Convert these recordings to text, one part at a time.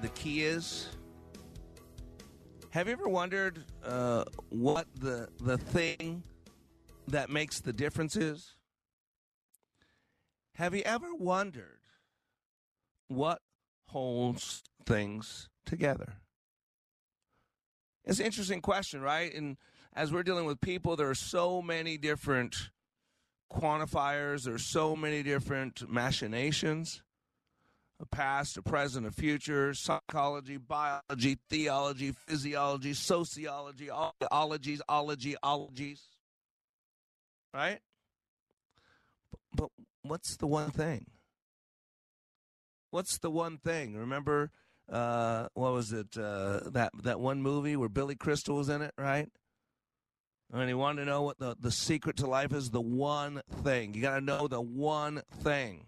the key is? Have you ever wondered uh, what the the thing that makes the difference is? Have you ever wondered what holds things together? It's an interesting question, right? And as we're dealing with people, there are so many different quantifiers, there's so many different machinations a past, a present, a future, psychology, biology, theology, physiology, sociology, all ologies, ology, ologies. Right? But what's the one thing? What's the one thing? Remember, uh, what was it? Uh, that that one movie where Billy Crystal was in it, right? And he wanted to know what the, the secret to life is the one thing. You got to know the one thing.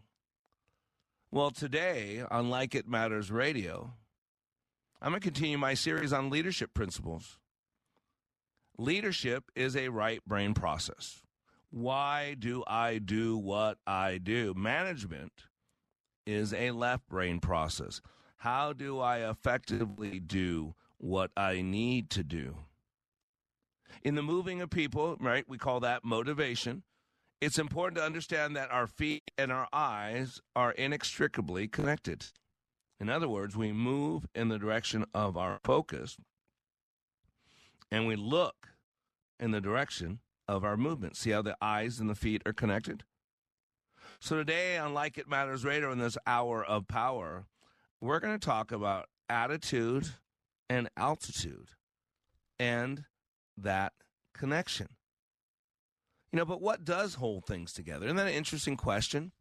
Well, today on Like It Matters Radio, I'm going to continue my series on leadership principles. Leadership is a right brain process. Why do I do what I do? Management is a left brain process. How do I effectively do what I need to do? In the moving of people, right, we call that motivation. It's important to understand that our feet and our eyes are inextricably connected. In other words, we move in the direction of our focus and we look in the direction of our movement. See how the eyes and the feet are connected? So today on Like It Matters Radio in this hour of power, we're going to talk about attitude and altitude and that connection. You know, but what does hold things together? Isn't that an interesting question?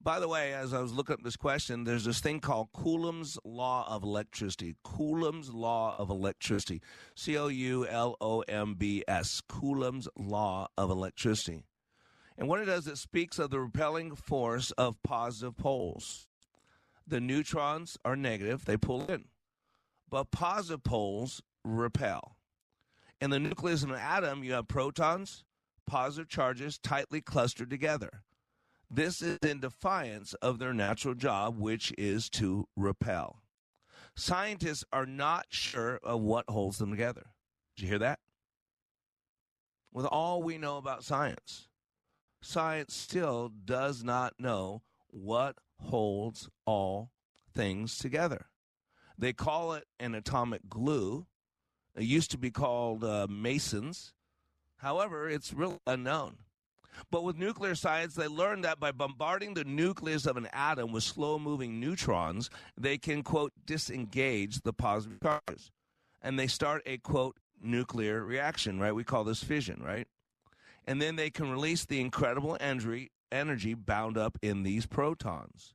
By the way, as I was looking up this question, there's this thing called Coulomb's Law of Electricity. Coulomb's Law of Electricity. C O U L O M B S. Coulomb's Law of Electricity. And what it does, it speaks of the repelling force of positive poles. The neutrons are negative, they pull in. But positive poles repel. In the nucleus of an atom, you have protons, positive charges tightly clustered together. This is in defiance of their natural job, which is to repel. Scientists are not sure of what holds them together. Did you hear that? With all we know about science, science still does not know what holds all things together. They call it an atomic glue. It used to be called uh, mesons. However, it's really unknown. But with nuclear science, they learned that by bombarding the nucleus of an atom with slow moving neutrons, they can, quote, disengage the positive charges. And they start a, quote, nuclear reaction, right? We call this fission, right? And then they can release the incredible energy, energy bound up in these protons.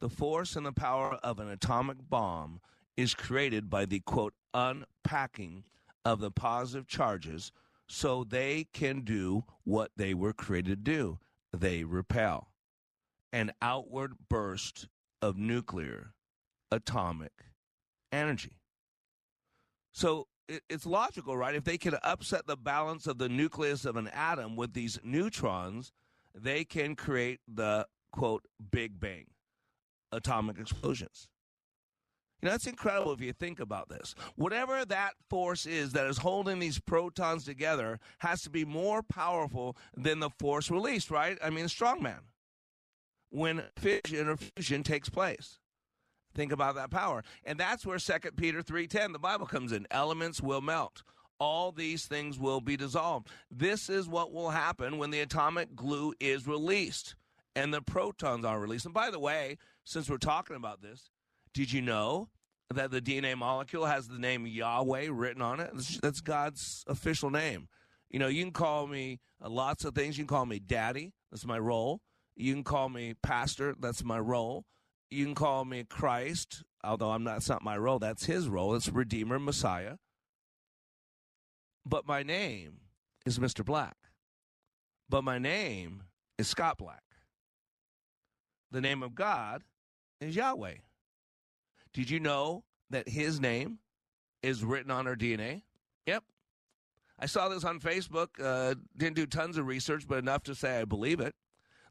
The force and the power of an atomic bomb is created by the, quote, unpacking of the positive charges so they can do what they were created to do they repel. An outward burst of nuclear atomic energy. So it's logical, right? If they can upset the balance of the nucleus of an atom with these neutrons, they can create the quote Big Bang, atomic explosions. You know, that's incredible if you think about this. Whatever that force is that is holding these protons together has to be more powerful than the force released, right? I mean, strongman. When fission or fusion takes place. Think about that power. And that's where 2 Peter 3:10 the Bible comes in. Elements will melt. All these things will be dissolved. This is what will happen when the atomic glue is released and the protons are released. And by the way, since we're talking about this, did you know that the DNA molecule has the name Yahweh written on it? That's God's official name. You know, you can call me uh, lots of things. You can call me daddy. That's my role. You can call me pastor. That's my role. You can call me Christ, although I'm not, that's not my role. That's his role. It's Redeemer, Messiah. But my name is Mr. Black. But my name is Scott Black. The name of God is Yahweh. Did you know that his name is written on our DNA? Yep. I saw this on Facebook. Uh, didn't do tons of research, but enough to say I believe it.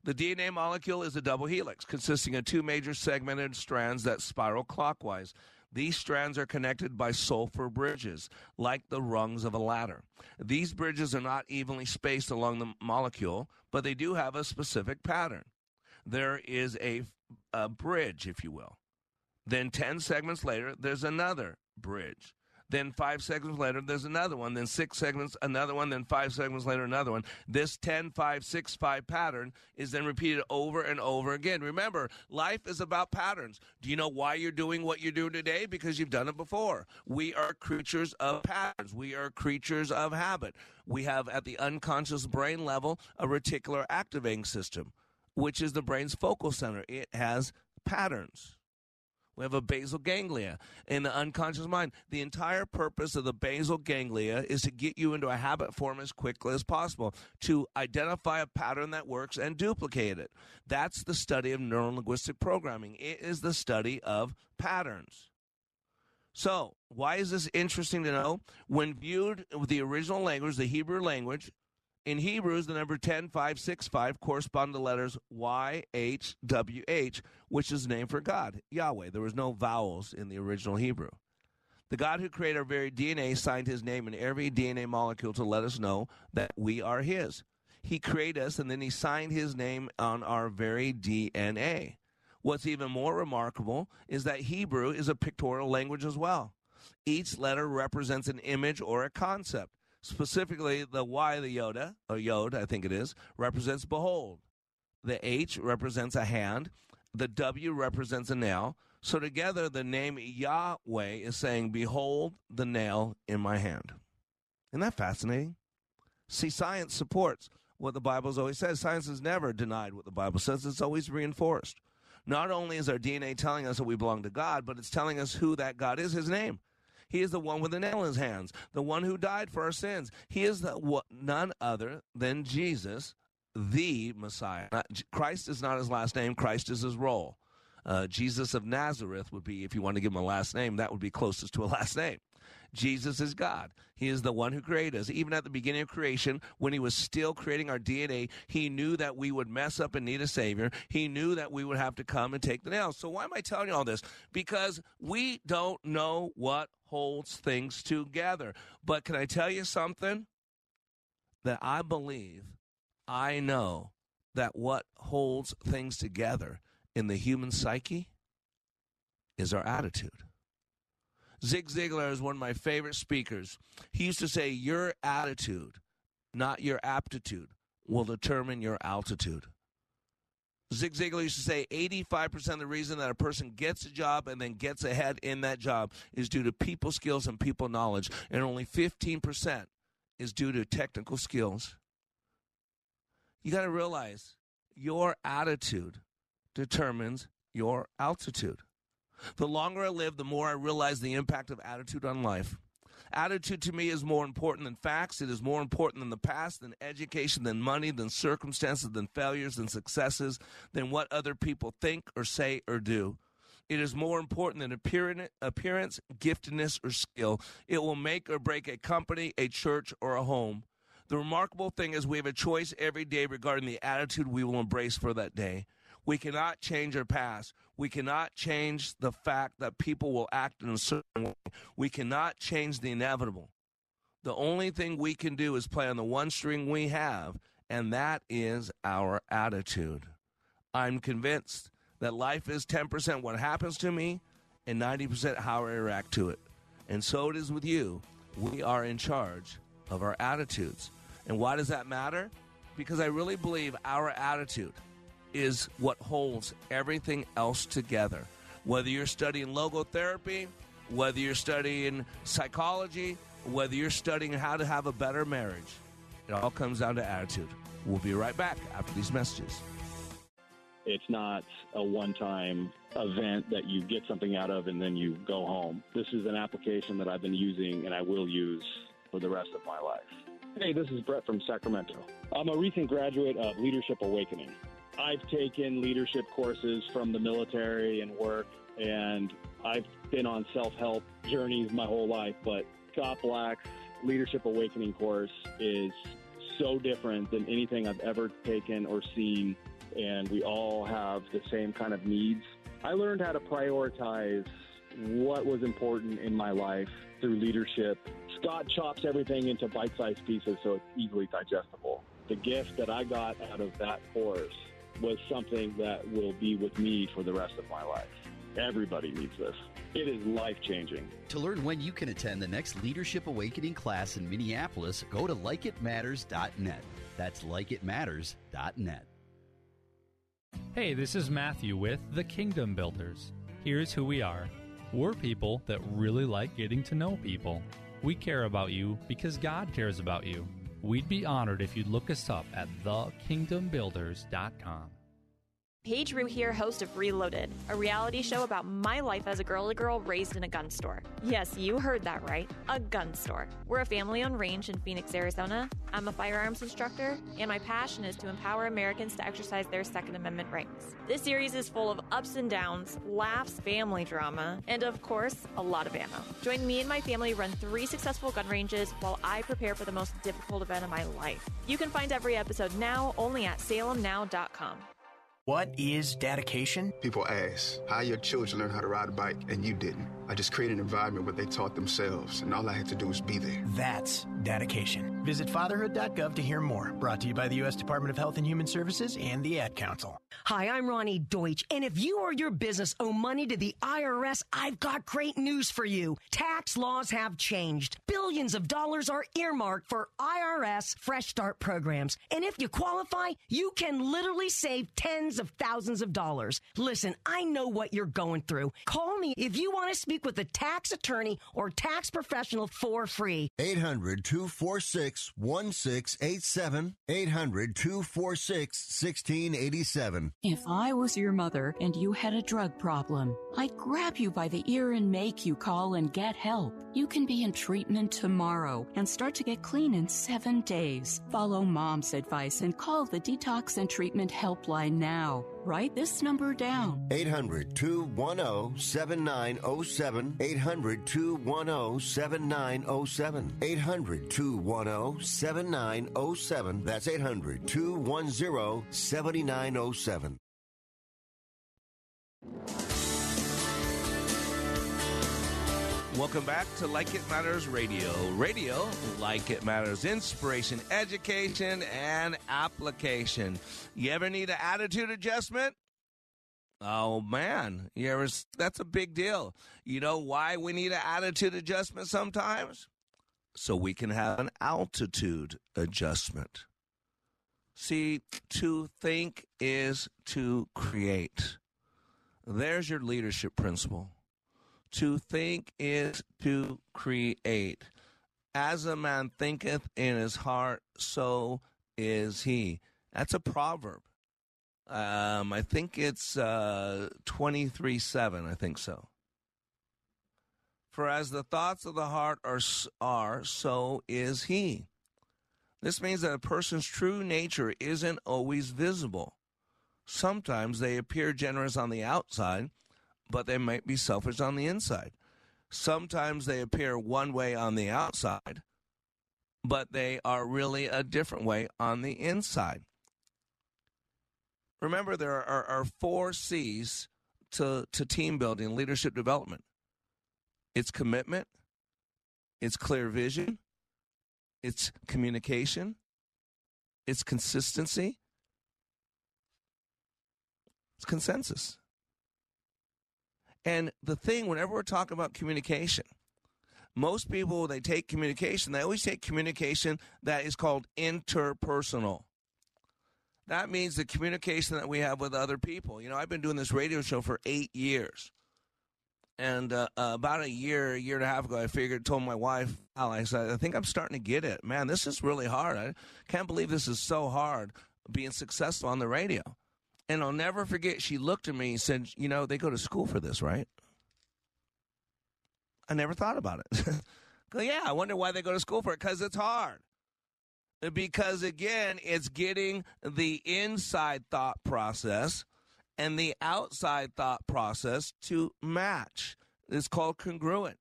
The DNA molecule is a double helix consisting of two major segmented strands that spiral clockwise. These strands are connected by sulfur bridges, like the rungs of a ladder. These bridges are not evenly spaced along the molecule, but they do have a specific pattern. There is a, a bridge, if you will. Then 10 segments later, there's another bridge. Then five segments later, there's another one. Then six segments, another one. Then five segments later, another one. This 10, 5, 6, 5 pattern is then repeated over and over again. Remember, life is about patterns. Do you know why you're doing what you're doing today? Because you've done it before. We are creatures of patterns, we are creatures of habit. We have at the unconscious brain level a reticular activating system, which is the brain's focal center. It has patterns. We have a basal ganglia in the unconscious mind. The entire purpose of the basal ganglia is to get you into a habit form as quickly as possible, to identify a pattern that works and duplicate it. That's the study of neurolinguistic programming. It is the study of patterns. So, why is this interesting to know? When viewed with the original language, the Hebrew language, in Hebrews, the number 10565 correspond to letters Y, H, W, H, which is name for God, Yahweh. There was no vowels in the original Hebrew. The God who created our very DNA signed his name in every DNA molecule to let us know that we are his. He created us and then he signed his name on our very DNA. What's even more remarkable is that Hebrew is a pictorial language as well. Each letter represents an image or a concept. Specifically, the Y, the Yoda, or Yod, I think it is, represents behold. The H represents a hand. The W represents a nail. So together, the name Yahweh is saying, Behold the nail in my hand. Isn't that fascinating? See, science supports what the Bible always says. Science has never denied what the Bible says, it's always reinforced. Not only is our DNA telling us that we belong to God, but it's telling us who that God is, his name. He is the one with the nail in his hands, the one who died for our sins. He is the what, none other than Jesus, the Messiah. Not, Christ is not his last name, Christ is his role. Uh, Jesus of Nazareth would be, if you want to give him a last name, that would be closest to a last name. Jesus is God. He is the one who created us. Even at the beginning of creation, when he was still creating our DNA, he knew that we would mess up and need a Savior. He knew that we would have to come and take the nails. So, why am I telling you all this? Because we don't know what holds things together. But can I tell you something? That I believe, I know that what holds things together in the human psyche is our attitude. Zig Ziglar is one of my favorite speakers. He used to say, Your attitude, not your aptitude, will determine your altitude. Zig Ziglar used to say 85% of the reason that a person gets a job and then gets ahead in that job is due to people skills and people knowledge, and only 15% is due to technical skills. You got to realize your attitude determines your altitude. The longer I live, the more I realize the impact of attitude on life. Attitude to me is more important than facts. It is more important than the past, than education, than money, than circumstances, than failures, than successes, than what other people think or say or do. It is more important than appearance, giftedness, or skill. It will make or break a company, a church, or a home. The remarkable thing is we have a choice every day regarding the attitude we will embrace for that day. We cannot change our past. We cannot change the fact that people will act in a certain way. We cannot change the inevitable. The only thing we can do is play on the one string we have, and that is our attitude. I'm convinced that life is 10% what happens to me, and 90% how I react to it. And so it is with you. We are in charge of our attitudes. And why does that matter? Because I really believe our attitude is what holds everything else together. Whether you're studying logotherapy, whether you're studying psychology, whether you're studying how to have a better marriage, it all comes down to attitude. We'll be right back after these messages. It's not a one time event that you get something out of and then you go home. This is an application that I've been using and I will use for the rest of my life. Hey, this is Brett from Sacramento. I'm a recent graduate of Leadership Awakening. I've taken leadership courses from the military and work, and I've been on self help journeys my whole life, but Scott Black's Leadership Awakening course is so different than anything I've ever taken or seen, and we all have the same kind of needs. I learned how to prioritize what was important in my life through leadership. Scott chops everything into bite sized pieces so it's easily digestible. The gift that I got out of that course was something that will be with me for the rest of my life. Everybody needs this. It is life changing. To learn when you can attend the next Leadership Awakening class in Minneapolis, go to likeitmatters.net. That's likeitmatters.net. Hey, this is Matthew with The Kingdom Builders. Here's who we are we're people that really like getting to know people. We care about you because God cares about you. We'd be honored if you'd look us up at thekingdombuilders.com. Paige Rue here, host of Reloaded, a reality show about my life as a girl to girl raised in a gun store. Yes, you heard that right. A gun store. We're a family owned range in Phoenix, Arizona. I'm a firearms instructor, and my passion is to empower Americans to exercise their Second Amendment rights. This series is full of ups and downs, laughs, family drama, and of course, a lot of ammo. Join me and my family run three successful gun ranges while I prepare for the most difficult event of my life. You can find every episode now only at salemnow.com. What is dedication? People ask, how your children learn how to ride a bike and you didn't? I just created an environment where they taught themselves, and all I had to do was be there. That's dedication. Visit fatherhood.gov to hear more. Brought to you by the U.S. Department of Health and Human Services and the Ad Council. Hi, I'm Roni Deutch, and if you or your business owe money to the IRS, I've got great news for you. Tax laws have changed. Billions of dollars are earmarked for IRS Fresh Start programs. And if you qualify, you can literally save tens of thousands of dollars. Listen, I know what you're going through. Call me if you want to speak with a tax attorney or tax professional for free. 800 246 1687. 800 246 1687. If I was your mother and you had a drug problem, I'd grab you by the ear and make you call and get help. You can be in treatment tomorrow and start to get clean in seven days. Follow mom's advice and call the Detox and Treatment Helpline now. Write this number down 800 210 7907. 800 210 7907. 800 210 7907. That's 800 210 7907. Welcome back to Like It Matters Radio. Radio, like it matters, inspiration, education, and application. You ever need an attitude adjustment? Oh man, you ever, that's a big deal. You know why we need an attitude adjustment sometimes? So we can have an altitude adjustment. See, to think is to create. There's your leadership principle. To think is to create. As a man thinketh in his heart, so is he. That's a proverb. Um, I think it's uh, 23 7. I think so. For as the thoughts of the heart are, are, so is he. This means that a person's true nature isn't always visible. Sometimes they appear generous on the outside, but they might be selfish on the inside. Sometimes they appear one way on the outside, but they are really a different way on the inside. Remember, there are, are four C's to, to team building, leadership development it's commitment, it's clear vision, it's communication, it's consistency, it's consensus. And the thing, whenever we're talking about communication, most people, they take communication, they always take communication that is called interpersonal. That means the communication that we have with other people. You know, I've been doing this radio show for eight years. And uh, uh, about a year, a year and a half ago, I figured, told my wife, Al, I said, I think I'm starting to get it. Man, this is really hard. I can't believe this is so hard being successful on the radio. And I'll never forget, she looked at me and said, You know, they go to school for this, right? I never thought about it. go, yeah, I wonder why they go to school for it. Because it's hard. Because again, it's getting the inside thought process and the outside thought process to match. It's called congruent.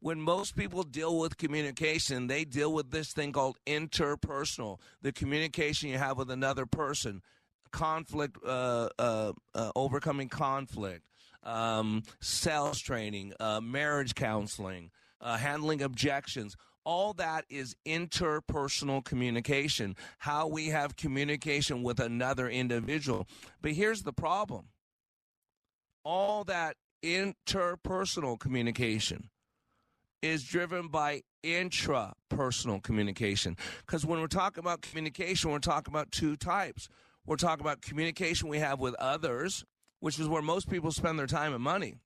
When most people deal with communication, they deal with this thing called interpersonal, the communication you have with another person, conflict, uh, uh, uh, overcoming conflict, um, sales training, uh, marriage counseling, uh, handling objections. All that is interpersonal communication, how we have communication with another individual. But here's the problem all that interpersonal communication is driven by intrapersonal communication. Because when we're talking about communication, we're talking about two types. We're talking about communication we have with others, which is where most people spend their time and money.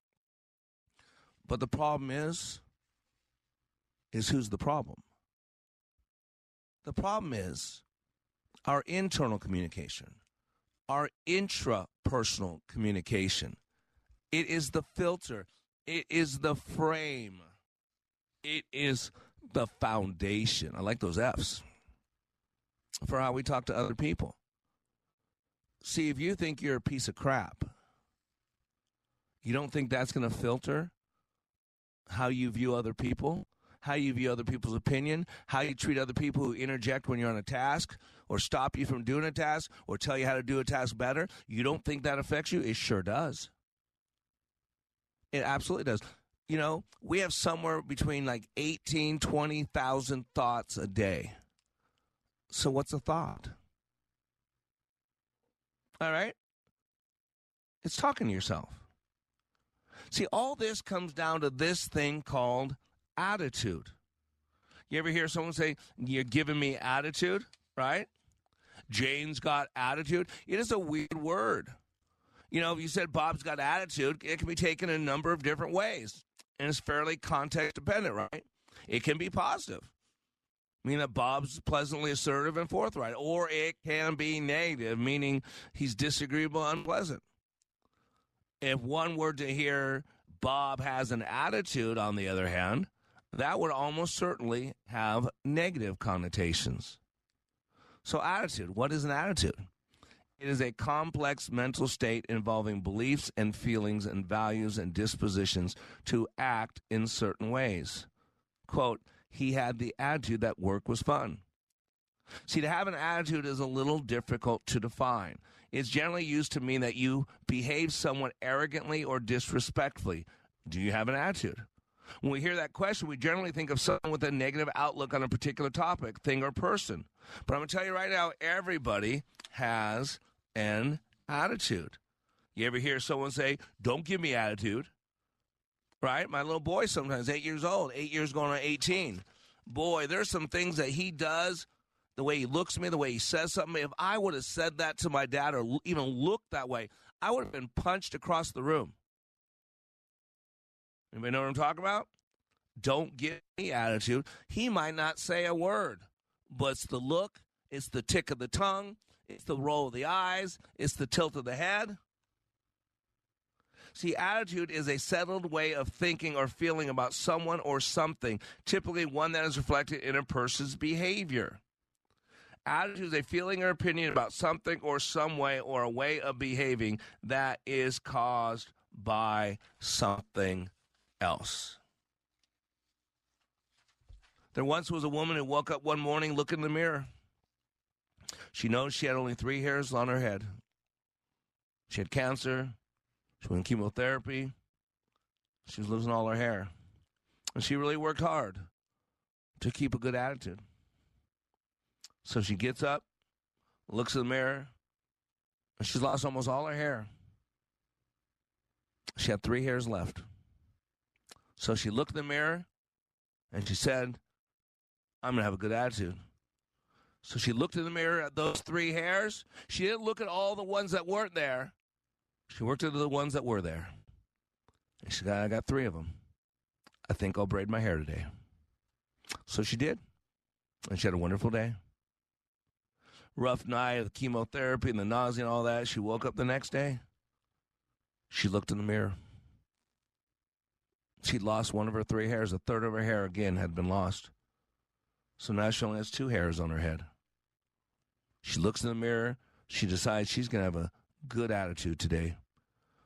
But the problem is, is who's the problem? The problem is our internal communication, our intrapersonal communication. It is the filter, it is the frame, it is the foundation. I like those F's for how we talk to other people. See, if you think you're a piece of crap, you don't think that's going to filter how you view other people, how you view other people's opinion, how you treat other people who interject when you're on a task or stop you from doing a task or tell you how to do a task better. You don't think that affects you? It sure does. It absolutely does. You know, we have somewhere between like 18, 20,000 thoughts a day. So what's a thought? All right? It's talking to yourself. See, all this comes down to this thing called attitude. You ever hear someone say, You're giving me attitude, right? Jane's got attitude. It is a weird word. You know, if you said Bob's got attitude, it can be taken a number of different ways. And it's fairly context dependent, right? It can be positive. Meaning that Bob's pleasantly assertive and forthright. Or it can be negative, meaning he's disagreeable, unpleasant. If one were to hear Bob has an attitude, on the other hand, that would almost certainly have negative connotations. So, attitude what is an attitude? It is a complex mental state involving beliefs and feelings and values and dispositions to act in certain ways. Quote, he had the attitude that work was fun. See, to have an attitude is a little difficult to define. It's generally used to mean that you behave somewhat arrogantly or disrespectfully. Do you have an attitude? When we hear that question, we generally think of someone with a negative outlook on a particular topic, thing, or person. But I'm going to tell you right now everybody has an attitude. You ever hear someone say, Don't give me attitude? Right? My little boy sometimes, eight years old, eight years going on 18. Boy, there's some things that he does, the way he looks at me, the way he says something. If I would have said that to my dad or even looked that way, I would have been punched across the room. Anybody know what I'm talking about? Don't get any attitude. He might not say a word, but it's the look, it's the tick of the tongue, it's the roll of the eyes, it's the tilt of the head. See, attitude is a settled way of thinking or feeling about someone or something, typically one that is reflected in a person's behavior. Attitude is a feeling or opinion about something or some way or a way of behaving that is caused by something else. There once was a woman who woke up one morning, looked in the mirror. She knows she had only three hairs on her head. She had cancer. She went chemotherapy. She was losing all her hair. And she really worked hard to keep a good attitude. So she gets up, looks in the mirror, and she's lost almost all her hair. She had three hairs left. So she looked in the mirror and she said, I'm going to have a good attitude. So she looked in the mirror at those three hairs. She didn't look at all the ones that weren't there. She worked at the ones that were there. And she got, I got three of them. I think I'll braid my hair today. So she did. And she had a wonderful day. Rough night of the chemotherapy and the nausea and all that. She woke up the next day. She looked in the mirror. She'd lost one of her three hairs. A third of her hair again had been lost. So now she only has two hairs on her head. She looks in the mirror. She decides she's going to have a good attitude today.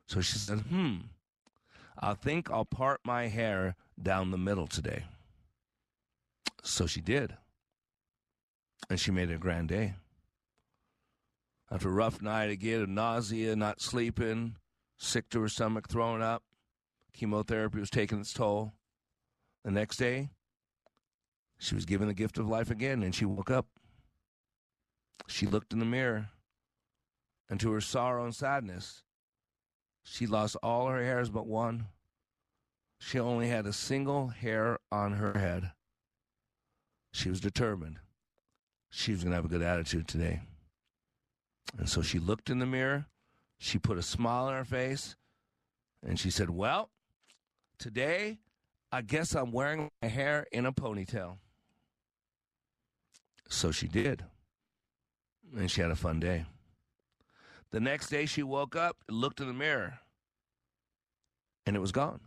So she said, hmm, I think I'll part my hair down the middle today. So she did. And she made it a grand day. After a rough night again of nausea, not sleeping, sick to her stomach, throwing up, chemotherapy was taking its toll. The next day, she was given the gift of life again, and she woke up. She looked in the mirror, and to her sorrow and sadness, she lost all her hairs but one. She only had a single hair on her head. She was determined. She was going to have a good attitude today. And so she looked in the mirror. She put a smile on her face. And she said, Well, today, I guess I'm wearing my hair in a ponytail. So she did. And she had a fun day. The next day, she woke up, looked in the mirror, and it was gone.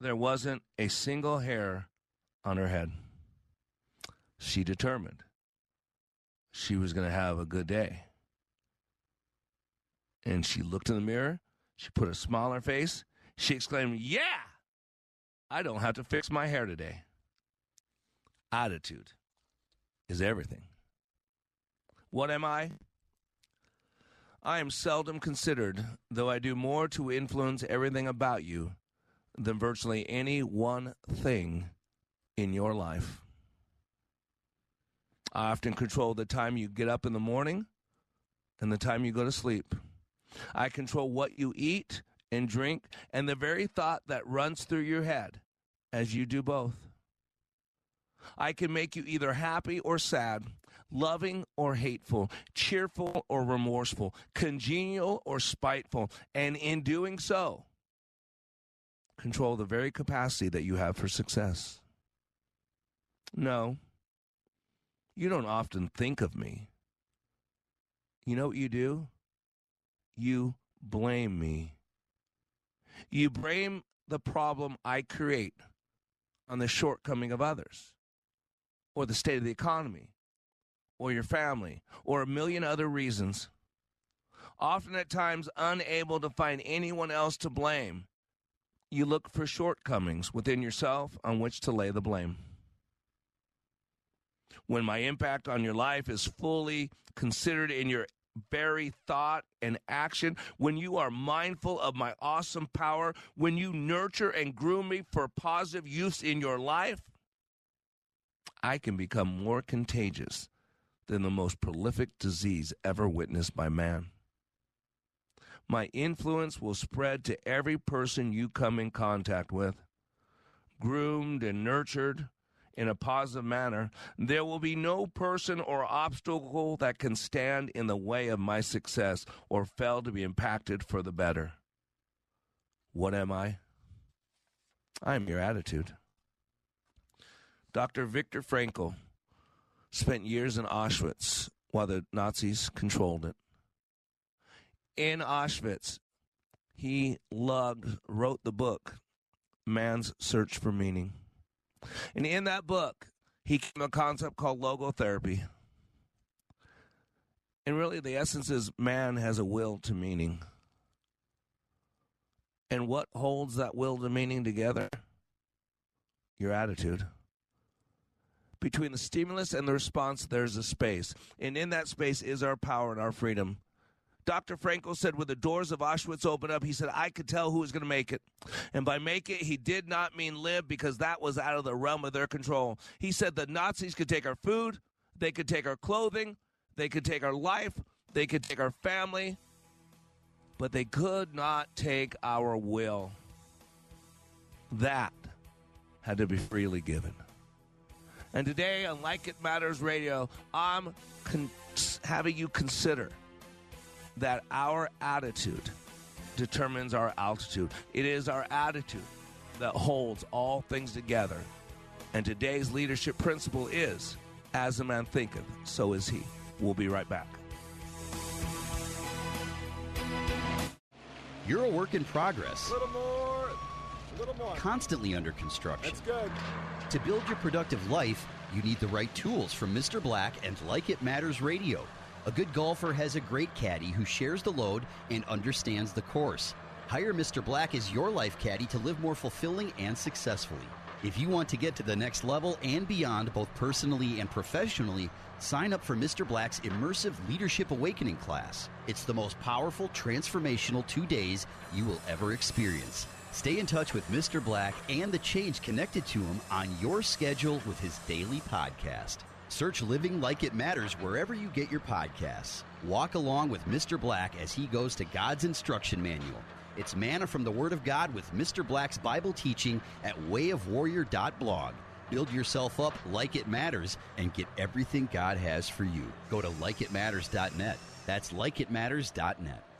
There wasn't a single hair on her head. She determined she was going to have a good day. And she looked in the mirror. She put a smile on her face. She exclaimed, Yeah, I don't have to fix my hair today. Attitude is everything. What am I? I am seldom considered, though I do more to influence everything about you than virtually any one thing in your life. I often control the time you get up in the morning and the time you go to sleep. I control what you eat and drink and the very thought that runs through your head as you do both. I can make you either happy or sad, loving or hateful, cheerful or remorseful, congenial or spiteful, and in doing so, control the very capacity that you have for success. No, you don't often think of me. You know what you do? You blame me. You blame the problem I create on the shortcoming of others, or the state of the economy, or your family, or a million other reasons. Often at times unable to find anyone else to blame, you look for shortcomings within yourself on which to lay the blame. When my impact on your life is fully considered in your very thought and action, when you are mindful of my awesome power, when you nurture and groom me for positive use in your life, I can become more contagious than the most prolific disease ever witnessed by man. My influence will spread to every person you come in contact with. Groomed and nurtured in a positive manner, there will be no person or obstacle that can stand in the way of my success or fail to be impacted for the better. What am I? I am your attitude. Dr. Viktor Frankl spent years in Auschwitz while the Nazis controlled it. In Auschwitz, he lugged, wrote the book, Man's Search for Meaning. And in that book, he came a concept called logotherapy. And really, the essence is man has a will to meaning. And what holds that will to meaning together? Your attitude. Between the stimulus and the response, there's a space. And in that space is our power and our freedom. Dr. Frankl said when the doors of Auschwitz opened up, he said, I could tell who was going to make it. And by make it, he did not mean live because that was out of the realm of their control. He said the Nazis could take our food, they could take our clothing, they could take our life, they could take our family, but they could not take our will. That had to be freely given. And today on Like It Matters Radio, I'm con- having you consider that our attitude determines our altitude. It is our attitude that holds all things together. And today's leadership principle is as a man thinketh, so is he. We'll be right back. You're a work in progress. A little more. A little more. Constantly under construction. That's good. To build your productive life, you need the right tools from Mr. Black and Like It Matters Radio. A good golfer has a great caddy who shares the load and understands the course. Hire Mr. Black as your life caddy to live more fulfilling and successfully. If you want to get to the next level and beyond, both personally and professionally, sign up for Mr. Black's immersive Leadership Awakening class. It's the most powerful, transformational two days you will ever experience. Stay in touch with Mr. Black and the change connected to him on your schedule with his daily podcast. Search Living Like It Matters wherever you get your podcasts. Walk along with Mr. Black as he goes to God's instruction manual. It's manna from the Word of God with Mr. Black's Bible teaching at wayofwarrior.blog. Build yourself up like it matters and get everything God has for you. Go to likeitmatters.net. That's likeitmatters.net.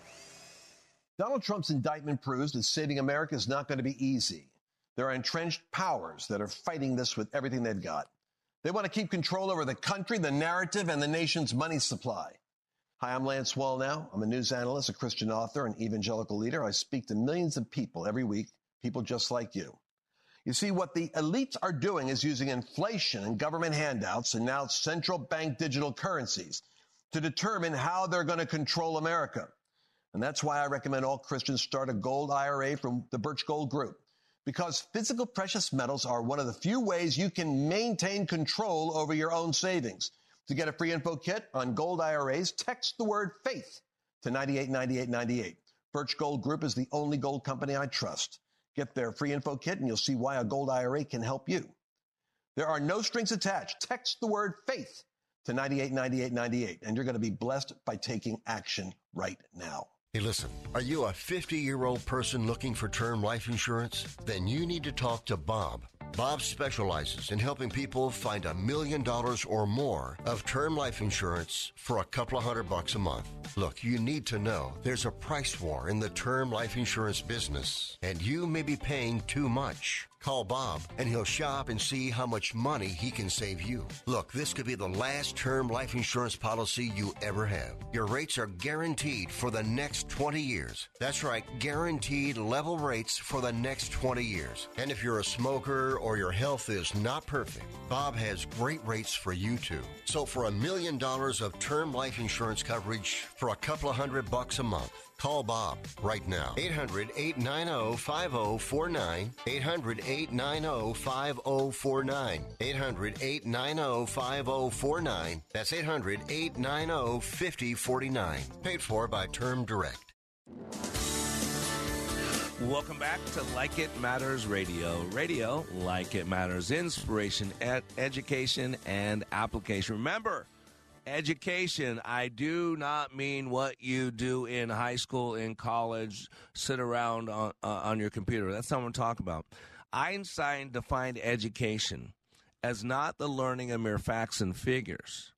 Donald Trump's indictment proves that saving America is not going to be easy. There are entrenched powers that are fighting this with everything they've got. They want to keep control over the country, the narrative, and the nation's money supply. Hi, I'm Lance Wallnau. I'm a news analyst, a Christian author, an evangelical leader. I speak to millions of people every week, people just like you. You see, what the elites are doing is using inflation and government handouts and now central bank digital currencies to determine how they're going to control America. And that's why I recommend all Christians start a gold IRA from the Birch Gold Group. Because physical precious metals are one of the few ways you can maintain control over your own savings. To get a free info kit on gold IRAs, text the word faith to 989898. Birch Gold Group is the only gold company I trust. Get their free info kit and you'll see why a gold IRA can help you. There are no strings attached. Text the word faith to 989898 and you're going to be blessed by taking action right now. Hey, listen, are you a 50 year old person looking for term life insurance? Then you need to talk to Bob. Bob specializes in helping people find a million dollars or more of term life insurance for a couple of hundred bucks a month. Look, you need to know there's a price war in the term life insurance business, and you may be paying too much. Call Bob and he'll shop and see how much money he can save you. Look, this could be the last term life insurance policy you ever have. Your rates are guaranteed for the next 20 years. That's right, guaranteed level rates for the next 20 years. And if you're a smoker or your health is not perfect, Bob has great rates for you too. So for a million dollars of term life insurance coverage for a couple of hundred bucks a month, Call Bob right now. 800 890 5049. 800 890 5049. 800 890 5049. That's 800 890 5049. Paid for by Term Direct. Welcome back to Like It Matters Radio. Radio, like it matters, inspiration, ed- education, and application. Remember, education, I do not mean what you do in high school, in college, sit around on, uh, on your computer. That's not what I'm talking about. Einstein defined education as not the learning of mere facts and figures,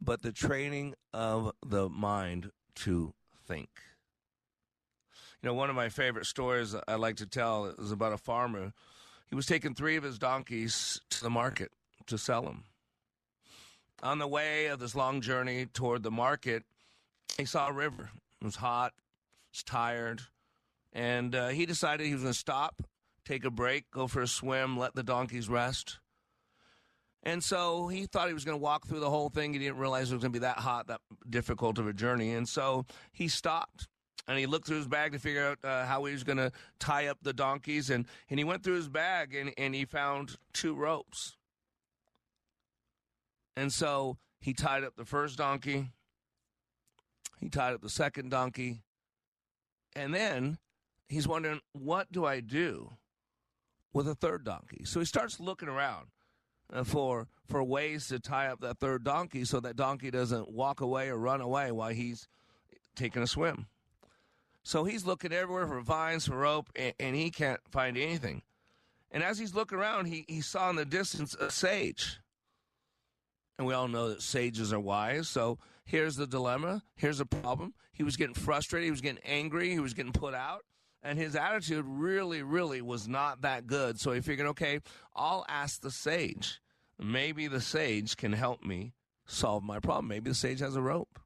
but the training of the mind to think. You know, one of my favorite stories I like to tell is about a farmer. He was taking three of his donkeys to the market to sell them. On the way of this long journey toward the market, he saw a river. It was hot, was tired, and uh, he decided he was going to stop, take a break, go for a swim, let the donkeys rest. And so he thought he was going to walk through the whole thing. He didn't realize it was going to be that hot, that difficult of a journey. And so he stopped and he looked through his bag to figure out uh, how he was going to tie up the donkeys. And, and he went through his bag and, and he found two ropes. And so he tied up the first donkey, he tied up the second donkey, and then he's wondering, what do I do with a third donkey? So he starts looking around uh, for for ways to tie up that third donkey so that donkey doesn't walk away or run away while he's taking a swim. So he's looking everywhere for vines, for rope, and, and he can't find anything. And as he's looking around, he, he saw in the distance a sage. And we all know that sages are wise. So here's the dilemma. Here's the problem. He was getting frustrated. He was getting angry. He was getting put out. And his attitude really, really was not that good. So he figured, okay, I'll ask the sage. Maybe the sage can help me solve my problem. Maybe the sage has a rope.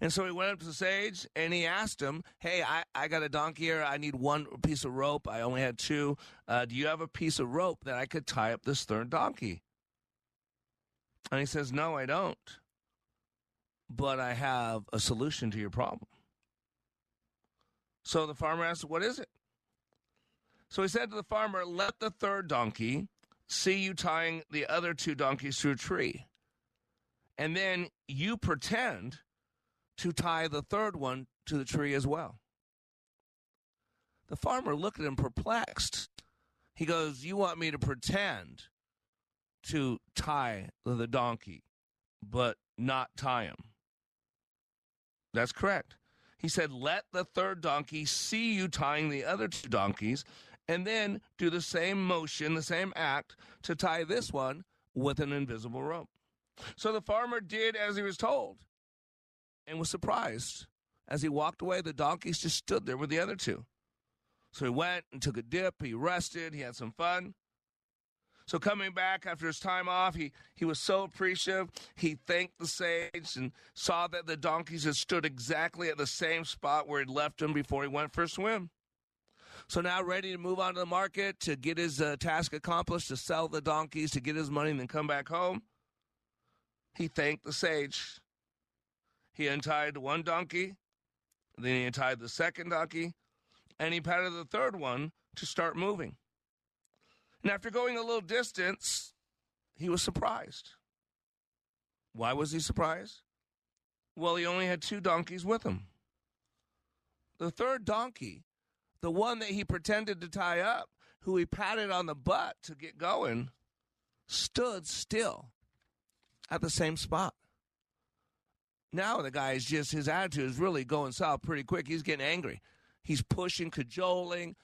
And so he went up to the sage and he asked him, Hey, I, I got a donkey here. I need one piece of rope. I only had two. Uh, do you have a piece of rope that I could tie up this third donkey? And he says, No, I don't. But I have a solution to your problem. So the farmer asked, What is it? So he said to the farmer, Let the third donkey see you tying the other two donkeys to a tree. And then you pretend to tie the third one to the tree as well. The farmer looked at him perplexed. He goes, You want me to pretend to tie the donkey, but not tie him? That's correct. He said, Let the third donkey see you tying the other two donkeys, and then do the same motion, the same act to tie this one with an invisible rope. So the farmer did as he was told and was surprised. As he walked away, the donkeys just stood there with the other two. So he went and took a dip, he rested, he had some fun. So coming back after his time off, he, he was so appreciative. He thanked the sage and saw that the donkeys had stood exactly at the same spot where he'd left them before he went for a swim. So now ready to move on to the market to get his uh, task accomplished, to sell the donkeys, to get his money, and then come back home. He thanked the sage. He untied one donkey, then he untied the second donkey, and he patted the third one to start moving. And after going a little distance, he was surprised. Why was he surprised? Well, he only had two donkeys with him. The third donkey, the one that he pretended to tie up, who he patted on the butt to get going, stood still at the same spot. Now the guy is just, his attitude is really going south pretty quick. He's getting angry. He's pushing, cajoling,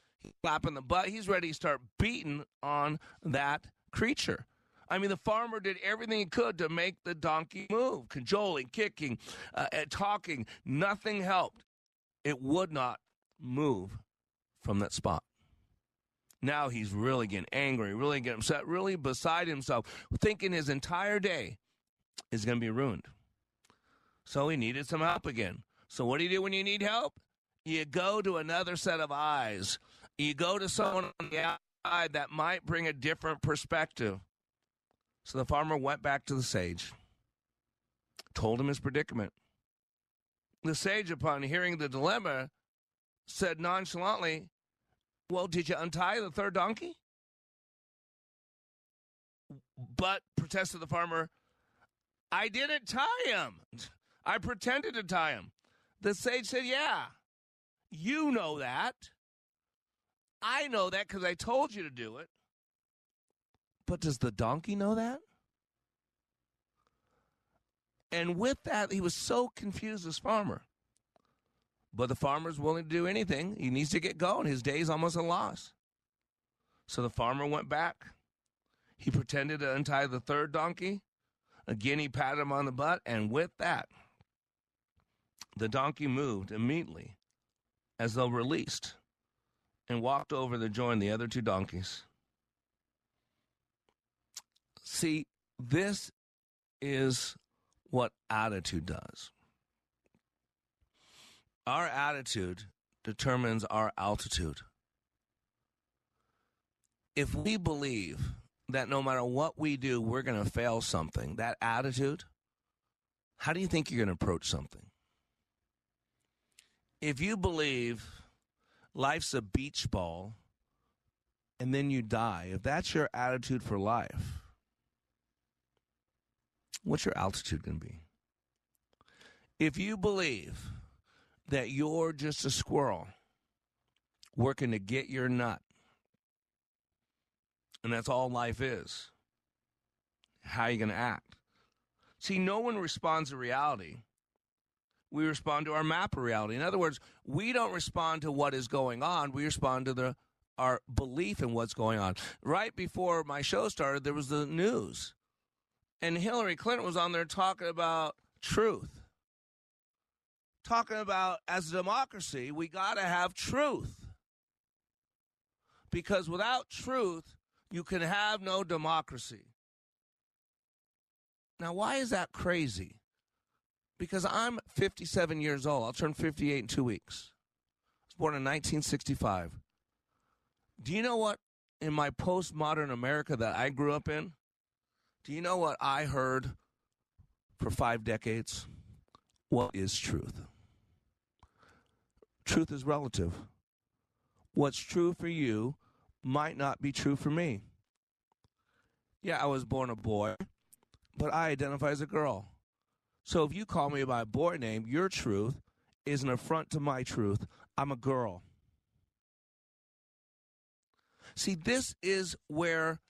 slapping the butt. He's ready to start beating on that creature. I mean, the farmer did everything he could to make the donkey move, cajoling, kicking, uh, talking. Nothing helped. It would not move from that spot. Now he's really getting angry, really getting upset, really beside himself, thinking his entire day is going to be ruined. So he needed some help again. So what do you do when you need help? You go to another set of eyes. You go to someone on the outside that might bring a different perspective. So the farmer went back to the sage, told him his predicament. The sage, upon hearing the dilemma, said nonchalantly, Well, did you untie the third donkey? But, protested the farmer, I didn't tie him. I pretended to tie him. The sage said, Yeah, you know that. I know that because I told you to do it. But does the donkey know that? And with that, he was so confused, this farmer. But the farmer's willing to do anything. He needs to get going. His day's almost a loss. So the farmer went back. He pretended to untie the third donkey. Again, he patted him on the butt. And with that, the donkey moved immediately as though released and walked over to join the other two donkeys. See, this is what attitude does. Our attitude determines our altitude. If we believe that no matter what we do, we're going to fail something, that attitude, how do you think you're going to approach something? If you believe life's a beach ball and then you die, if that's your attitude for life, what's your altitude going to be? If you believe that you're just a squirrel working to get your nut, and that's all life is, how are you going to act? See, no one responds to reality we respond to our map of reality. In other words, we don't respond to what is going on, we respond to the our belief in what's going on. Right before my show started, there was the news. And Hillary Clinton was on there talking about truth. Talking about as a democracy, we got to have truth. Because without truth, you can have no democracy. Now, why is that crazy? Because I'm 57 years old. I'll turn 58 in two weeks. I was born in 1965. Do you know what, in my postmodern America that I grew up in, do you know what I heard for five decades? What is truth? Truth is relative. What's true for you might not be true for me. Yeah, I was born a boy, but I identify as a girl. So if you call me by a boy name, your truth is an affront to my truth. I'm a girl. See, this is where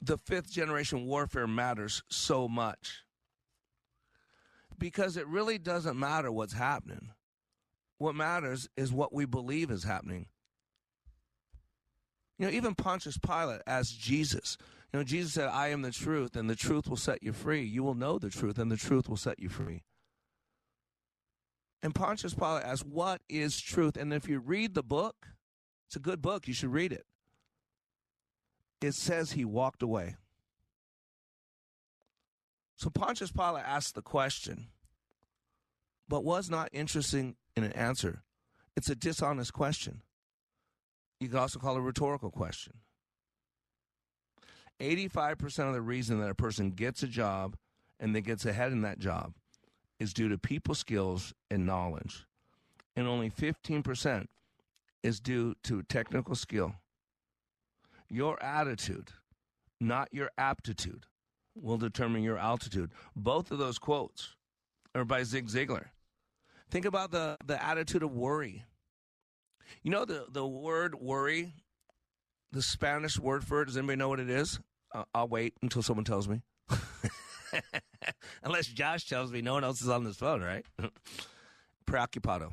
the fifth generation warfare matters so much. Because it really doesn't matter what's happening. What matters is what we believe is happening. You know, even Pontius Pilate asked Jesus, you know, Jesus said, I am the truth, and the truth will set you free. You will know the truth, and the truth will set you free. And Pontius Pilate asked, What is truth? And if you read the book, it's a good book, you should read it. It says he walked away. So Pontius Pilate asked the question, but was not interested in an answer. It's a dishonest question. You could also call it a rhetorical question. 85% of the reason that a person gets a job and then gets ahead in that job is due to people skills and knowledge. And only 15% is due to technical skill. Your attitude, not your aptitude, will determine your altitude. Both of those quotes are by Zig Ziglar. Think about the, the attitude of worry. You know the, the word worry, the Spanish word for it, does anybody know what it is? Uh, I'll wait until someone tells me. Unless Josh tells me no one else is on this phone, right? Preocupado.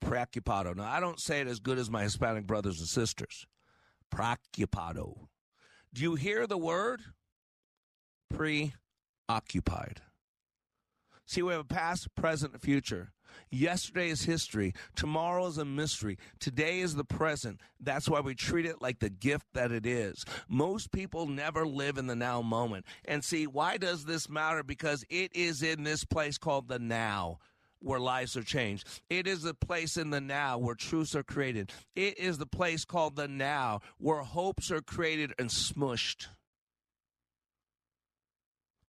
Preocupado. Now, I don't say it as good as my Hispanic brothers and sisters. Preocupado. Do you hear the word? Preoccupied. See, we have a past, present, future. Yesterday is history. Tomorrow is a mystery. Today is the present. That's why we treat it like the gift that it is. Most people never live in the now moment. And see, why does this matter? Because it is in this place called the now where lives are changed. It is the place in the now where truths are created. It is the place called the now where hopes are created and smushed.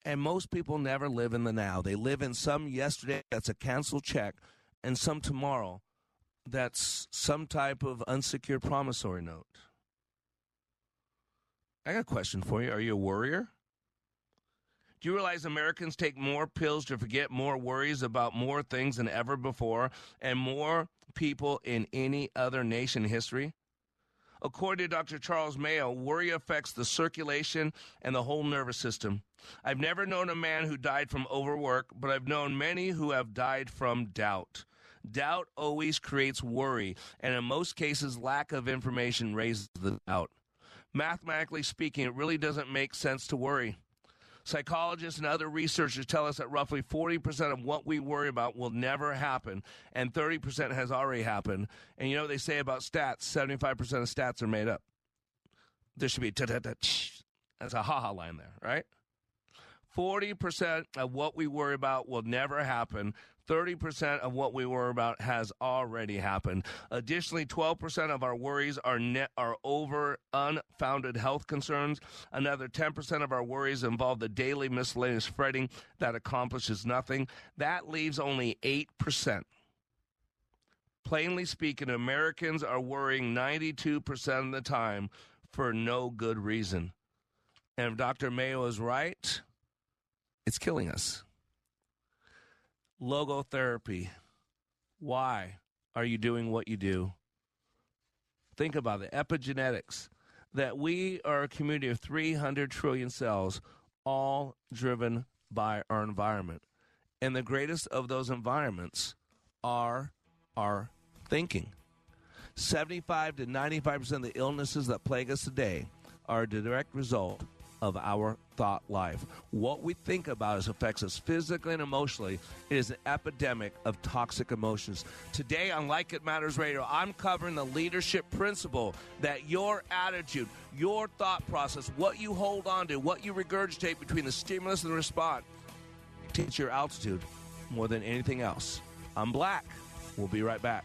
And most people never live in the now. They live in some yesterday that's a canceled check and some tomorrow that's some type of unsecured promissory note. I got a question for you. Are you a worrier? Do you realize Americans take more pills to forget more worries about more things than ever before and more people in any other nation history? According to Dr. Charles Mayo, worry affects the circulation and the whole nervous system. I've never known a man who died from overwork, but I've known many who have died from doubt. Doubt always creates worry, and in most cases, lack of information raises the doubt. Mathematically speaking, it really doesn't make sense to worry. Psychologists and other researchers tell us that roughly 40% of what we worry about will never happen, and 30% has already happened. And you know what they say about stats 75% of stats are made up. There should be a that's a ha ha line there, right? 40% of what we worry about will never happen. 30% of what we worry about has already happened. Additionally, 12% of our worries are net, are over unfounded health concerns. Another 10% of our worries involve the daily miscellaneous fretting that accomplishes nothing. That leaves only 8%. Plainly speaking, Americans are worrying 92% of the time for no good reason. And if Dr. Mayo is right, it's killing us. Logotherapy. Why are you doing what you do? Think about it. Epigenetics. That we are a community of 300 trillion cells, all driven by our environment. And the greatest of those environments are our thinking. 75 to 95% of the illnesses that plague us today are a direct result of our thought life. What we think about is affects us physically and emotionally. It is an epidemic of toxic emotions. Today on Like It Matters Radio, I'm covering the leadership principle that your attitude, your thought process, what you hold on to, what you regurgitate between the stimulus and the response, teach your altitude more than anything else. I'm Black. We'll be right back.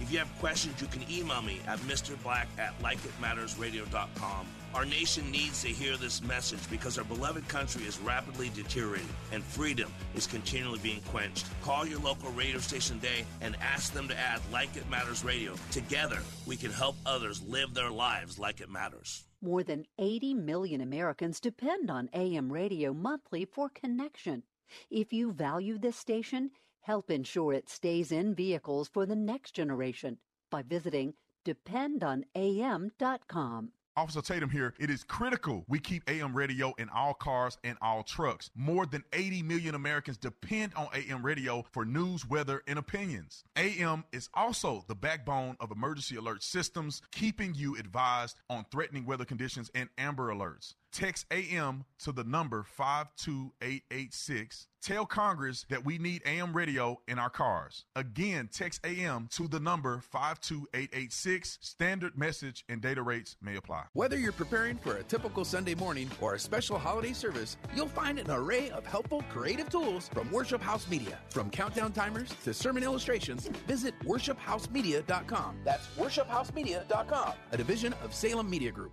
If you have questions, you can email me at mrblack at likeitmattersradio.com. Our nation needs to hear this message because our beloved country is rapidly deteriorating and freedom is continually being quenched. Call your local radio station today and ask them to add Like It Matters Radio. Together, we can help others live their lives like it matters. More than 80 million Americans depend on AM radio monthly for connection. If you value this station, help ensure it stays in vehicles for the next generation by visiting dependonam.com. Officer Tatum here. It is critical we keep AM radio in all cars and all trucks. More than 80 million Americans depend on AM radio for news, weather, and opinions. AM is also the backbone of emergency alert systems, keeping you advised on threatening weather conditions and amber alerts. Text AM to the number 52886. Tell Congress that we need AM radio in our cars. Again, text AM to the number 52886. Standard message and data rates may apply. Whether you're preparing for a typical Sunday morning or a special holiday service, you'll find an array of helpful, creative tools from Worship House Media. From countdown timers to sermon illustrations, visit worshiphousemedia.com. That's worshiphousemedia.com, a division of Salem Media Group.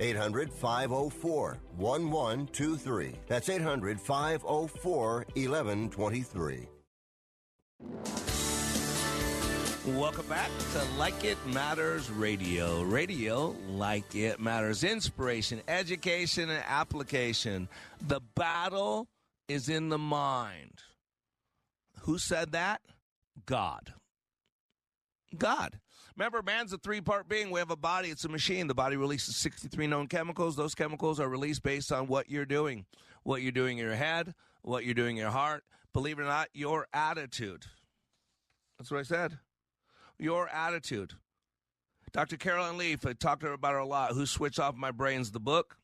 800 504 1123. That's 800 504 1123. Welcome back to Like It Matters Radio. Radio like it matters. Inspiration, education, and application. The battle is in the mind. Who said that? God. God. Remember, man's a three part being. We have a body, it's a machine. The body releases 63 known chemicals. Those chemicals are released based on what you're doing, what you're doing in your head, what you're doing in your heart. Believe it or not, your attitude. That's what I said. Your attitude. Dr. Caroline Leaf, I talked to her about her a lot. Who Switched Off My Brains, the book.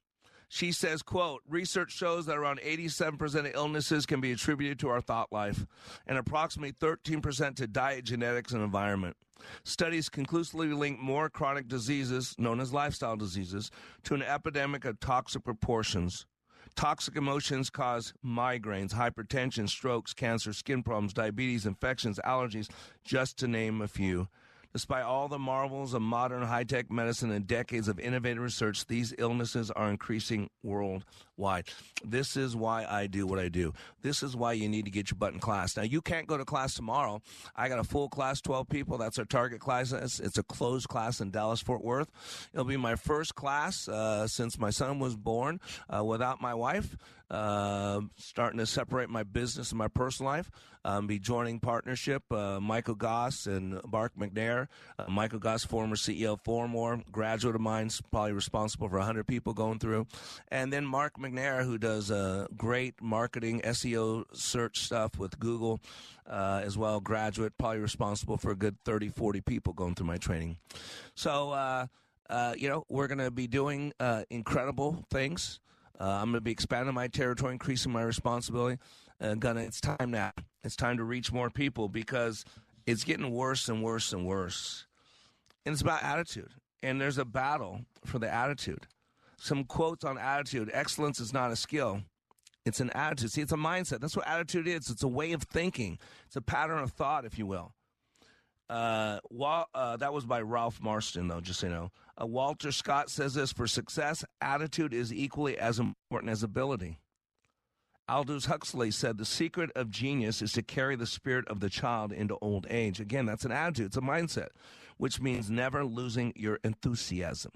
She says, quote, research shows that around 87% of illnesses can be attributed to our thought life and approximately 13% to diet, genetics, and environment. Studies conclusively link more chronic diseases, known as lifestyle diseases, to an epidemic of toxic proportions. Toxic emotions cause migraines, hypertension, strokes, cancer, skin problems, diabetes, infections, allergies, just to name a few. Despite all the marvels of modern high tech medicine and decades of innovative research, these illnesses are increasing worldwide wide. This is why I do what I do. This is why you need to get your butt in class. Now, you can't go to class tomorrow. I got a full class, 12 people. That's our target class. It's a closed class in Dallas, Fort Worth. It'll be my first class uh, since my son was born uh, without my wife. Uh, starting to separate my business and my personal life. Um, be joining partnership uh, Michael Goss and Mark McNair. Uh, Michael Goss, former CEO of Formore, graduate of mine, probably responsible for 100 people going through. And then Mark McNair, who does uh, great marketing, SEO search stuff with Google uh, as well, graduate, probably responsible for a good 30, 40 people going through my training. So, uh, uh, you know, we're going to be doing incredible things. Uh, I'm going to be expanding my territory, increasing my responsibility. Uh, gonna, it's time now. It's time to reach more people because it's getting worse and worse and worse. And it's about attitude. And there's a battle for the attitude. Some quotes on attitude excellence is not a skill, it's an attitude. See, it's a mindset. That's what attitude is. It's a way of thinking, it's a pattern of thought, if you will. Uh, uh, that was by Ralph Marston, though, just so you know. Uh, Walter Scott says this for success, attitude is equally as important as ability. Aldous Huxley said the secret of genius is to carry the spirit of the child into old age. Again, that's an attitude, it's a mindset, which means never losing your enthusiasm.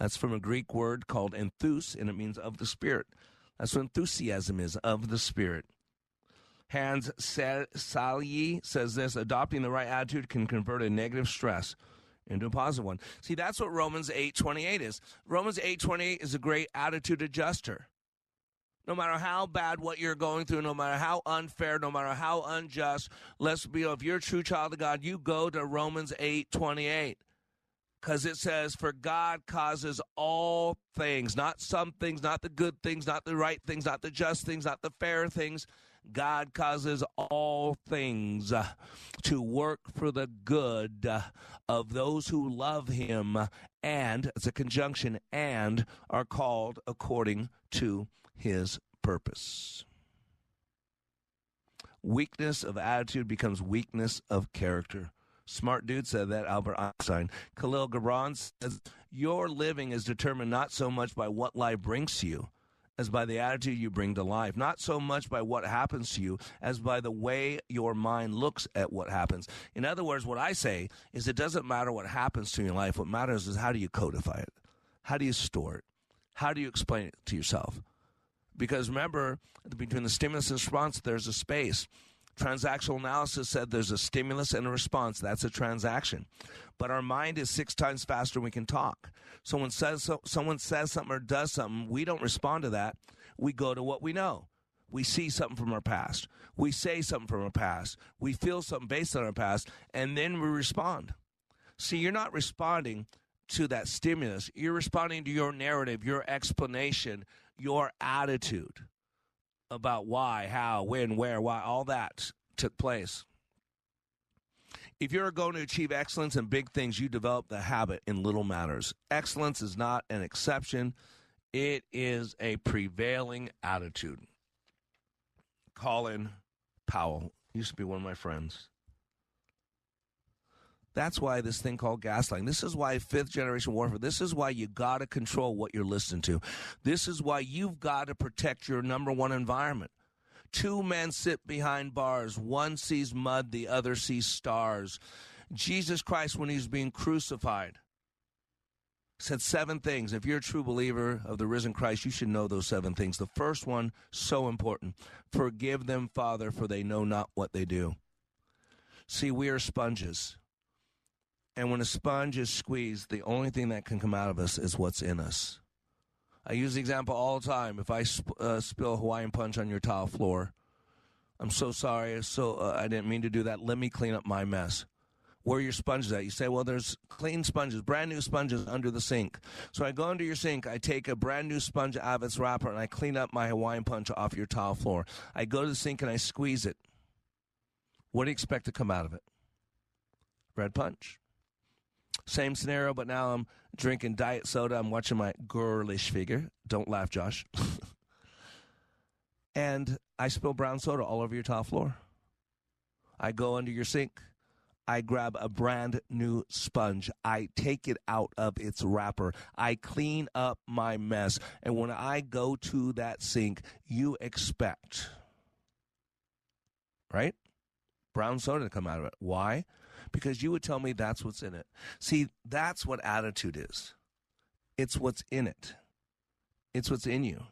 That's from a Greek word called enthus, and it means of the spirit. That's what enthusiasm is, of the spirit. Hans Selye says this adopting the right attitude can convert a negative stress into a positive one. See, that's what Romans 8:28 is. Romans 8:28 is a great attitude adjuster. No matter how bad what you're going through, no matter how unfair, no matter how unjust, let's be if you're a true child of God, you go to Romans 8:28 because it says, For God causes all things, not some things, not the good things, not the right things, not the just things, not the fair things, God causes all things to work for the good of those who love him and, it's a conjunction, and are called according to his purpose. Weakness of attitude becomes weakness of character. Smart dude said that, Albert Einstein. Kahlil Gibran says, Your living is determined not so much by what life brings to you as by the attitude you bring to life. Not so much by what happens to you as by the way your mind looks at what happens. In other words, what I say is it doesn't matter what happens to your life. What matters is how do you codify it? How do you store it? How do you explain it to yourself? Because remember, between the stimulus and response, there's a space. Transactional analysis said there's a stimulus and a response. That's a transaction. But our mind is six times faster than we can talk. Someone says so, someone says something or does something, we don't respond to that. We go to what we know. We see something from our past. We say something from our past. We feel something based on our past, and then we respond. See, you're not responding to that stimulus. You're responding to your narrative, your explanation, your attitude about why, how, when, where, why, all that took place. If you're going to achieve excellence in big things, you develop the habit in little matters. Excellence is not an exception, it is a prevailing attitude. Colin Powell used to be one of my friends. That's why this thing called gaslighting. This is why fifth generation warfare. This is why you got to control what you're listening to. This is why you've got to protect your number one environment. Two men sit behind bars. One sees mud, the other sees stars. Jesus Christ, when he's being crucified, said seven things. If you're a true believer of the risen Christ, you should know those seven things. The first one, so important forgive them, Father, for they know not what they do. See, we are sponges. And when a sponge is squeezed, the only thing that can come out of us is what's in us. I use the example all the time. If I sp- uh, spill Hawaiian punch on your tile floor, I'm so sorry. So uh, I didn't mean to do that. Let me clean up my mess. Where are your sponges at? You say, well, there's clean sponges, brand new sponges under the sink. So I go under your sink, I take a brand new sponge out of its wrapper, and I clean up my Hawaiian punch off your tile floor. I go to the sink and I squeeze it. What do you expect to come out of it? Red punch. Same scenario, but now I'm drinking diet soda. I'm watching my girlish figure. Don't laugh, Josh. and I spill brown soda all over your tile floor. I go under your sink. I grab a brand new sponge. I take it out of its wrapper. I clean up my mess. And when I go to that sink, you expect, right? Brown soda to come out of it. Why? Because you would tell me that's what's in it. See, that's what attitude is. It's what's in it. It's what's in you.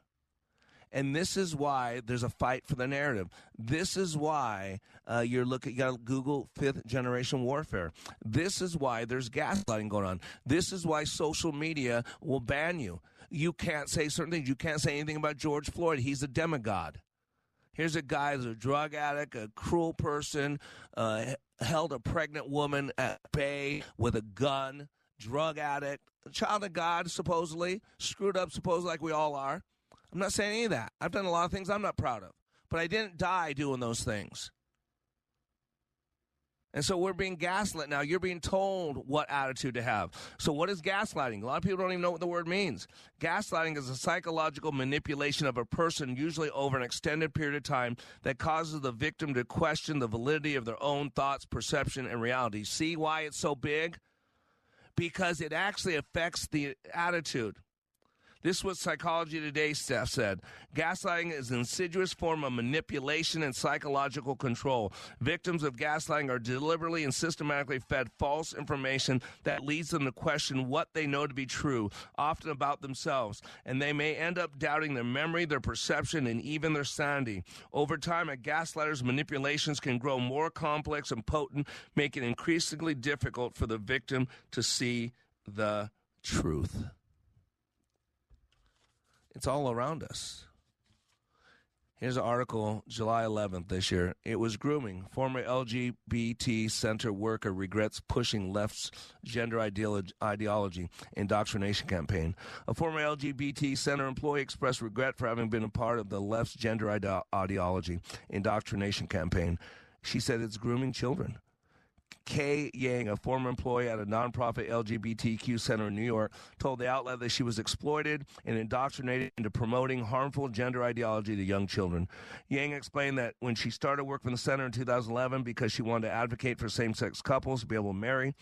And this is why there's a fight for the narrative. This is why uh, you're looking, you got to Google fifth generation warfare. This is why there's gaslighting going on. This is why social media will ban you. You can't say certain things. You can't say anything about George Floyd. He's a demigod. Here's a guy who's a drug addict, a cruel person, uh, held a pregnant woman at bay with a gun, drug addict, child of God, supposedly, screwed up, supposedly, like we all are. I'm not saying any of that. I've done a lot of things I'm not proud of, but I didn't die doing those things. And so we're being gaslit now. You're being told what attitude to have. So, what is gaslighting? A lot of people don't even know what the word means. Gaslighting is a psychological manipulation of a person, usually over an extended period of time, that causes the victim to question the validity of their own thoughts, perception, and reality. See why it's so big? Because it actually affects the attitude. This was Psychology Today staff said. Gaslighting is an insidious form of manipulation and psychological control. Victims of gaslighting are deliberately and systematically fed false information that leads them to question what they know to be true, often about themselves, and they may end up doubting their memory, their perception, and even their sanity. Over time, a gaslighter's manipulations can grow more complex and potent, making it increasingly difficult for the victim to see the truth. It's all around us. Here's an article, July 11th this year. It was grooming. Former LGBT center worker regrets pushing left's gender ideology indoctrination campaign. A former LGBT center employee expressed regret for having been a part of the left's gender ideology indoctrination campaign. She said it's grooming children. Kay Yang, a former employee at a nonprofit LGBTQ center in New York, told the outlet that she was exploited and indoctrinated into promoting harmful gender ideology to young children. Yang explained that when she started work for the center in 2011 because she wanted to advocate for same sex couples to be able to marry,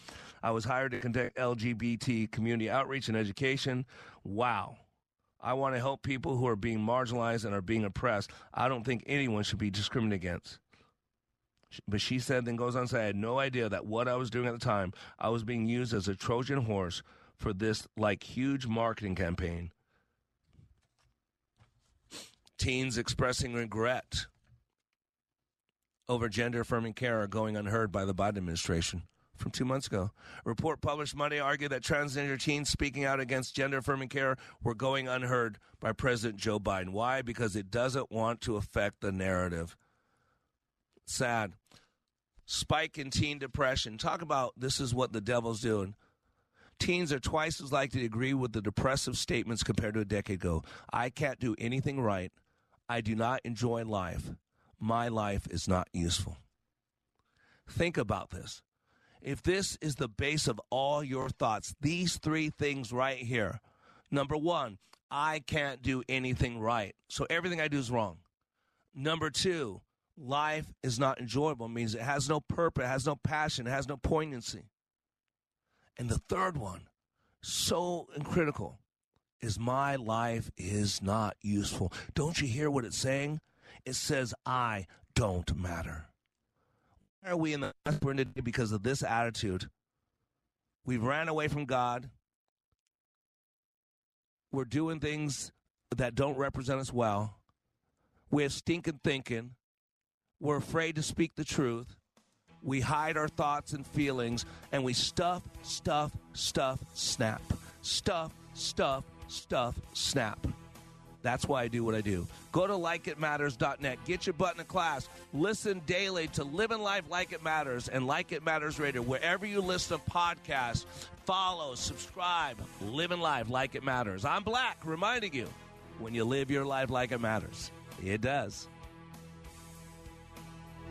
I was hired to conduct LGBT community outreach and education. Wow. I want to help people who are being marginalized and are being oppressed. I don't think anyone should be discriminated against. But she said, then goes on to say, I had no idea that what I was doing at the time, I was being used as a Trojan horse for this like huge marketing campaign. Teens expressing regret over gender affirming care are going unheard by the Biden administration. From two months ago, a report published Monday argued that transgender teens speaking out against gender affirming care were going unheard by President Joe Biden. Why? Because it doesn't want to affect the narrative sad. Spike in teen depression. Talk about this is what the devil's doing. Teens are twice as likely to agree with the depressive statements compared to a decade ago. I can't do anything right. I do not enjoy life. My life is not useful. Think about this. If this is the base of all your thoughts, these three things right here. Number one, I can't do anything right. So everything I do is wrong. Number two, life is not enjoyable. It means it has no purpose, it has no passion, it has no poignancy. And the third one, so critical, is my life is not useful. Don't you hear what it's saying? It says, I don't matter. Why are we in the mess we're because of this attitude? We've ran away from God. We're doing things that don't represent us well. We have stinking thinking. We're afraid to speak the truth. We hide our thoughts and feelings, and we stuff, stuff, stuff, snap. Stuff, stuff, stuff, snap. That's why I do what I do. Go to likeitmatters.net. Get your butt in the class. Listen daily to Living Life Like It Matters and Like It Matters Radio. Wherever you listen to podcasts, follow, subscribe. Living Life Like It Matters. I'm Black, reminding you when you live your life like it matters, it does.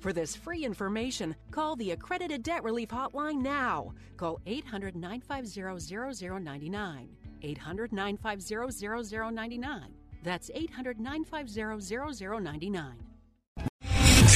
For this free information, call the Accredited Debt Relief Hotline now. Call 800 950 0099. 800 950 0099. That's 800 950 0099.